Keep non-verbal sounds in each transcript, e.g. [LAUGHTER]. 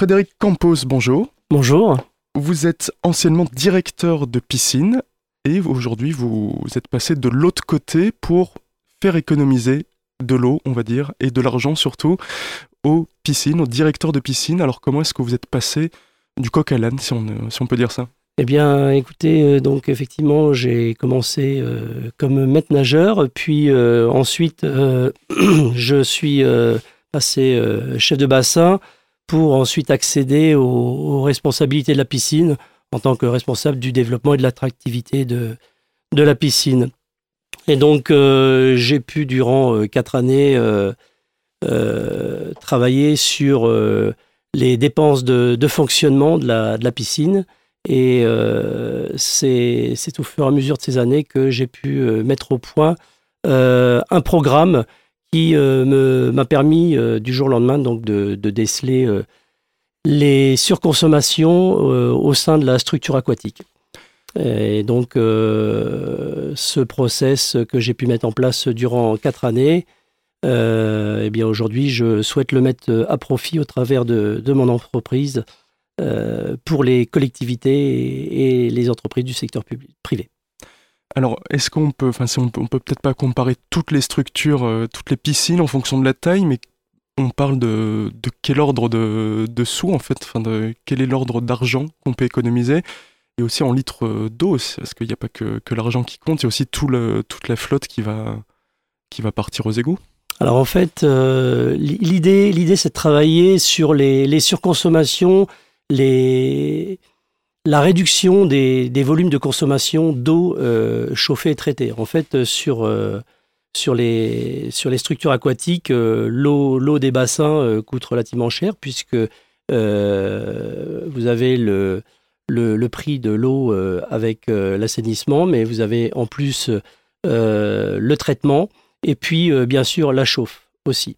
Frédéric Campos, bonjour. Bonjour. Vous êtes anciennement directeur de piscine et aujourd'hui vous êtes passé de l'autre côté pour faire économiser de l'eau, on va dire, et de l'argent surtout aux piscines, aux directeurs de piscine. Alors comment est-ce que vous êtes passé du coq à l'âne, si on, si on peut dire ça? Eh bien, écoutez, euh, donc effectivement, j'ai commencé euh, comme maître nageur, puis euh, ensuite, [CLEARS THROAT] je suis passé chef de bassin pour ensuite accéder aux, responsabilités de la piscine en tant que responsable du développement et de l'attractivité de, la piscine. Et donc, j'ai pu, durant quatre années, travailler sur les dépenses de, fonctionnement de la, de la piscine et euh, c'est au fur et à mesure de ces années que j'ai pu euh, mettre au point euh, un programme qui m'a permis du jour au lendemain donc de, déceler les surconsommations au sein de la structure aquatique. Et donc, ce process que j'ai pu mettre en place durant quatre années, eh bien aujourd'hui, je souhaite le mettre à profit au travers de, mon entreprise euh, pour les collectivités et, les entreprises du secteur public, privé. Alors, est-ce qu'on peut, enfin, on peut, peut peut-être pas comparer toutes les structures, euh, toutes les piscines en fonction de la taille, mais on parle de, quel ordre de, de sous en fait, enfin, quel est l'ordre d'argent qu'on peut économiser, et aussi en litres d'eau, parce qu'il n'y a pas que, l'argent qui compte, il y a aussi tout le, toute la flotte qui va, partir aux égouts. Alors en fait, euh, l'idée, c'est de travailler sur les surconsommations les, la réduction des, volumes de consommation d'eau euh, chauffée et traitée. En fait, sur, euh, sur, les, structures aquatiques, euh, l'eau des bassins coûte relativement cher puisque vous avez le, le, le, prix de l'eau avec l'assainissement, mais vous avez en plus le traitement et puis bien sûr la chauffe aussi.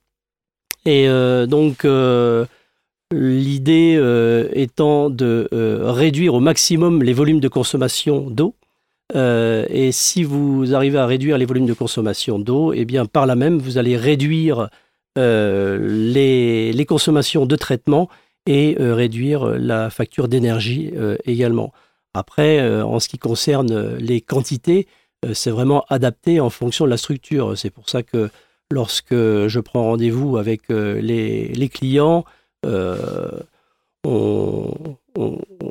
Et donc L'idée euh, étant de euh, réduire au maximum les volumes de consommation d'eau. Euh, et si vous arrivez à réduire les volumes de consommation d'eau, eh bien par là même, vous allez réduire les, consommations de traitement et réduire la facture d'énergie également. Après, en ce qui concerne les quantités, c'est vraiment adapté en fonction de la structure. C'est pour ça que lorsque je prends rendez-vous avec les clients, euh, on,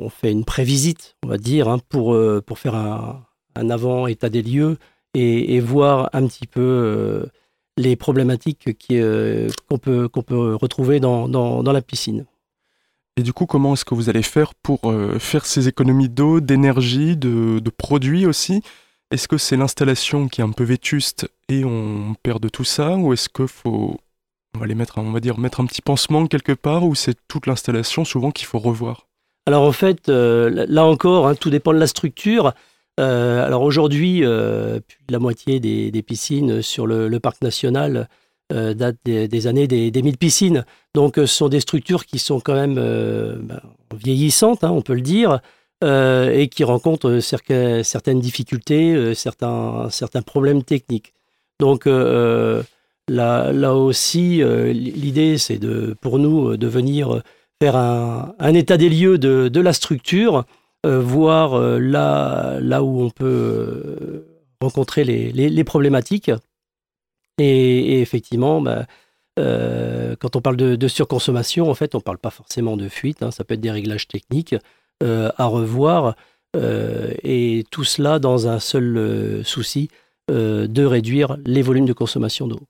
fait une prévisite, on va dire, hein, pour, euh, pour faire un, avant état des lieux et, voir un petit peu euh, les problématiques qu'on peut, qu'on peut retrouver dans, dans, la piscine. Et du coup, comment est-ce que vous allez faire pour faire ces économies d'eau, d'énergie, de, de, produits aussi? Est-ce que c'est l'installation qui est un peu vétuste et on perd de tout ça Ou est-ce qu'il faut mettre, on va dire, mettre un petit pansement quelque part ou c'est toute l'installation souvent qu'il faut revoir? Alors en fait, euh, là encore, hein, tout dépend de la structure. Euh, alors aujourd'hui, euh, la moitié des, piscines sur le, parc national datent des, années des, des 1000 piscines. Donc ce sont des structures qui sont quand même ben, vieillissantes, hein, on peut le dire. et qui rencontrent certaines difficultés, certains, certains problèmes techniques. Donc, Là, aussi, euh, l'idée, c'est de, pour nous euh, de venir faire un, état des lieux de, la structure, euh, voir là, là où on peut rencontrer les, problématiques. Et, effectivement, bah, quand on parle de, surconsommation, en fait, on ne parle pas forcément de fuite, hein, ça peut être des réglages techniques à revoir, et tout cela dans un seul souci de réduire les volumes de consommation d'eau.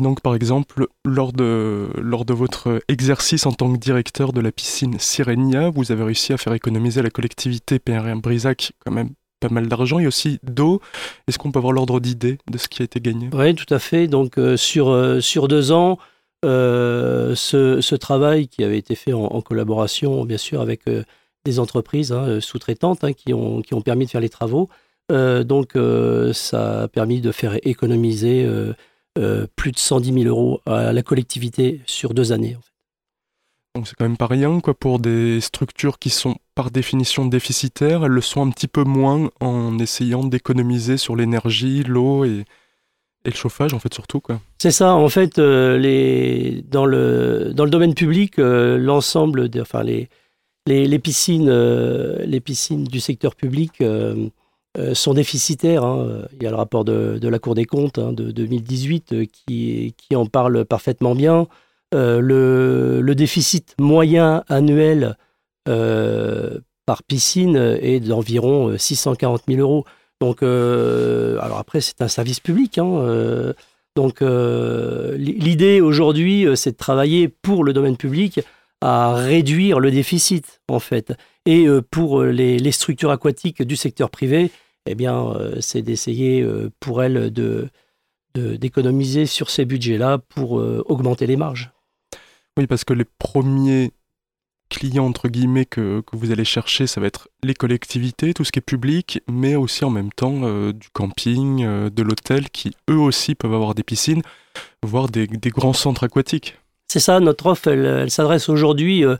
Donc par exemple, lors de, lors de votre exercice en tant que directeur de la piscine Sirenia, vous avez réussi à faire économiser à la collectivité PRM Brisac quand même pas mal d'argent et aussi d'eau. Est-ce qu'on peut avoir l'ordre d'idée de ce qui a été gagné? Oui, tout à fait. Donc euh, sur, euh, sur deux ans, euh, ce, travail qui avait été fait en, collaboration, bien sûr, avec des entreprises hein, sous-traitantes hein, qui, ont, qui ont permis de faire les travaux. donc ça a permis de faire économiser plus de 110 000 euros à la collectivité sur deux années. Donc c'est quand même pas rien quoi pour des structures qui sont par définition déficitaires, elles le sont un petit peu moins en essayant d'économiser sur l'énergie, l'eau et, et le chauffage, en fait, surtout. quoi. C'est ça, en fait, les, dans, le, dans le domaine public, l'ensemble, enfin, les, les, piscines, les piscines du secteur public sont déficitaires. Hein. Il y a le rapport de, la Cour des comptes hein, de 2018 qui, qui en parle parfaitement bien. le, le, déficit moyen annuel par piscine est d'environ 640 000 euros. Donc, euh, alors après, c'est un service public. Hein, euh, donc, euh, l'idée aujourd'hui, c'est de travailler pour le domaine public à réduire le déficit, en fait. Et pour les, structures aquatiques du secteur privé, eh bien, c'est d'essayer pour elles de, d'économiser sur ces budgets-là pour augmenter les marges. Oui, parce que les premiers clients entre guillemets que, que, vous allez chercher, ça va être les collectivités, tout ce qui est public, mais aussi en même temps euh, du camping, euh, de l'hôtel, qui eux aussi peuvent avoir des piscines, voire des, des grands centres aquatiques. C'est ça, notre offre, elle, s'adresse aujourd'hui euh,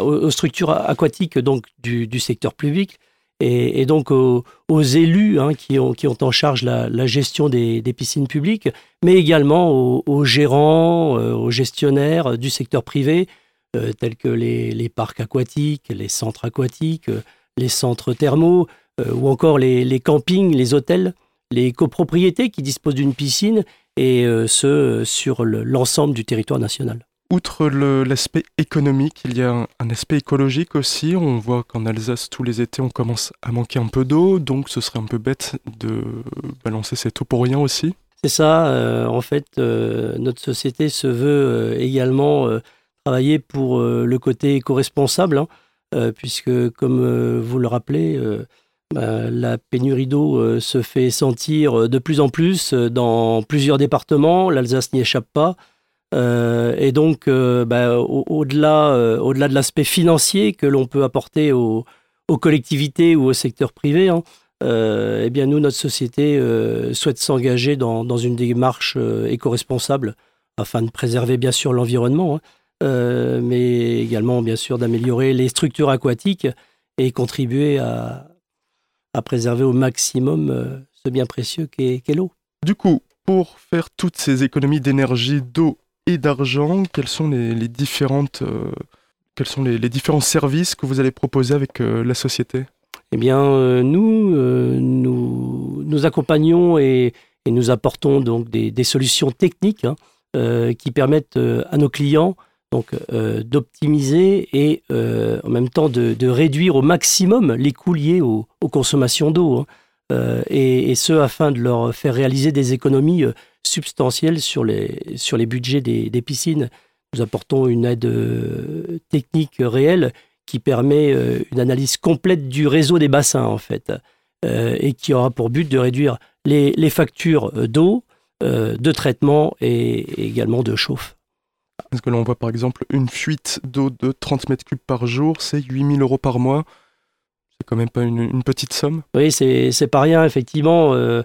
aux, structures aquatiques du, secteur public et, donc aux, élus hein, qui, ont, en charge la, gestion des, piscines publiques, mais également aux, gérants, aux gestionnaires du secteur privé euh, tels que les, parcs aquatiques, les centres aquatiques, euh, les centres thermaux, euh, ou encore les, campings, les hôtels, les copropriétés qui disposent d'une piscine, et ce, sur l'ensemble du territoire national. Outre l'aspect économique, il y a un, aspect écologique aussi. On voit qu'en Alsace, tous les étés, on commence à manquer un peu d'eau, donc ce serait un peu bête de balancer cette eau pour rien aussi. C'est ça, en fait, notre société se veut également travailler pour euh, le côté éco-responsable, hein, euh, puisque, comme euh, vous le rappelez, la pénurie d'eau se fait sentir de plus en plus dans plusieurs départements. L'Alsace n'y échappe pas. et donc, bah, au-delà au de l'aspect financier que l'on peut apporter aux, collectivités ou au secteur privé, hein, eh bien, nous, notre société souhaite s'engager dans, une démarche éco-responsable afin de préserver bien sûr l'environnement, hein, euh, mais également bien sûr d'améliorer les structures aquatiques et contribuer à, à préserver au maximum euh, ce bien précieux qu'est l'eau. Du coup, pour faire toutes ces économies d'énergie, d'eau et d'argent, quelles sont les, différentes, euh, quels sont les, différents services que vous allez proposer avec la société? Eh bien, nous, nous, nous accompagnons et, et, nous apportons donc des, des solutions techniques hein, qui permettent à nos clients donc euh, d'optimiser et euh, en même temps de, réduire au maximum les coûts liés aux, consommations d'eau, hein. euh, et, ce afin de leur faire réaliser des économies substantielles sur les, sur les budgets des, piscines. Nous apportons une aide technique réelle qui permet une analyse complète du réseau des bassins en fait, et qui aura pour but de réduire les factures d'eau, de traitement et également de chauffe. Parce que là, on voit par exemple une fuite d'eau de 30 mètres cubes par jour, c'est 8000 euros par mois. C'est quand même pas une, petite somme. Oui, c'est pas rien, effectivement. Euh,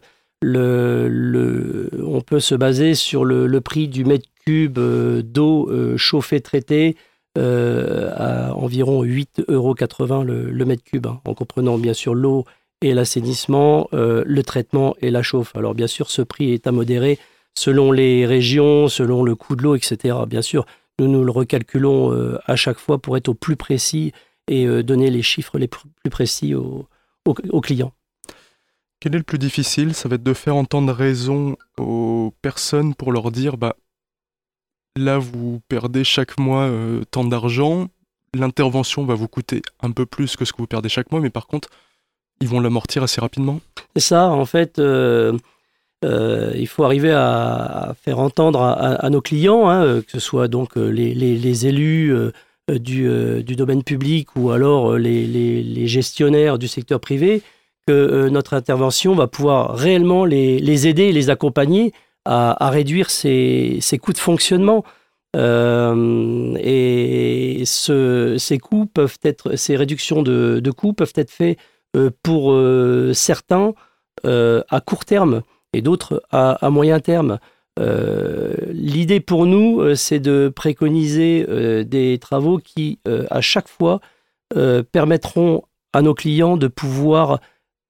on peut se baser sur le, prix du mètre cube euh, d'eau euh, chauffée traitée à environ 8,80 euros le, le, mètre cube, hein, en comprenant bien sûr l'eau et l'assainissement, le traitement et la chauffe. Alors bien sûr, ce prix est à modérer selon les régions, selon le coût de l'eau, etc. Bien sûr, nous nous le recalculons euh, à chaque fois pour être au plus précis et euh, donner les chiffres les plus précis aux, clients. Quel est le plus difficile? Ça va être de faire entendre raison aux personnes pour leur dire bah là vous perdez chaque mois euh, tant d'argent, l'intervention va vous coûter un peu plus que ce que vous perdez chaque mois, mais par contre ils vont l'amortir assez rapidement. C'est ça, en fait. Euh, il faut arriver à, faire entendre à, nos clients, hein, euh, que ce soit donc euh, les, élus du, domaine public ou alors les, gestionnaires du secteur privé, que notre intervention va pouvoir réellement les, aider et les accompagner à, réduire ces, coûts de fonctionnement. et ces réductions de coûts peuvent être faites pour certains à court terme et d'autres à, moyen terme. Euh, l'idée pour nous, euh, c'est de préconiser euh, des travaux qui, à chaque fois, permettront à nos clients de pouvoir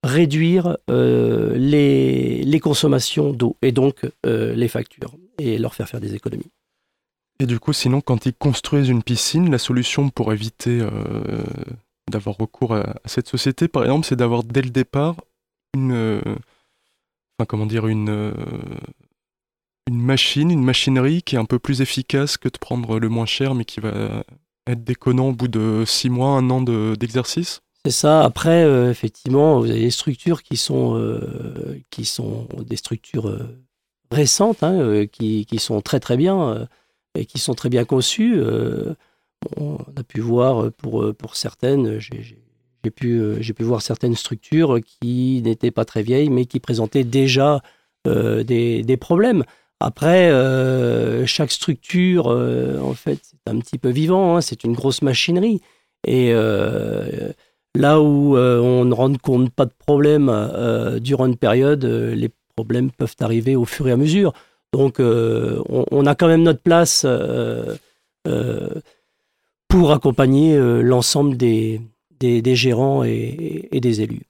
réduire les, consommations d'eau et donc les factures et leur faire faire des économies. Et du coup, sinon, quand ils construisent une piscine, la solution pour éviter d'avoir recours à, cette société, par exemple, c'est d'avoir dès le départ une, enfin comment dire, une, euh, une machine, une machinerie qui est un peu plus efficace que de prendre le moins cher, mais qui va être déconnant au bout de six mois, un an d'exercice? c'est ça. Après, euh, effectivement, vous avez des structures qui sont, sont des structures récentes, hein, qui, qui, sont très très bien et qui sont très bien conçues on a pu voir pour, pour certaines, j'ai pu, j'ai pu voir certaines structures qui n'étaient pas très vieilles, mais qui présentaient déjà euh, des, des, problèmes. Après, euh, chaque structure, euh, en fait, c'est un petit peu vivant, hein, c'est une grosse machinerie. Et là où on ne rend compte pas de problème durant une période, les problèmes peuvent arriver au fur et à mesure. Donc, on, a quand même notre place pour accompagner euh, l'ensemble des, des, gérants et, des élus.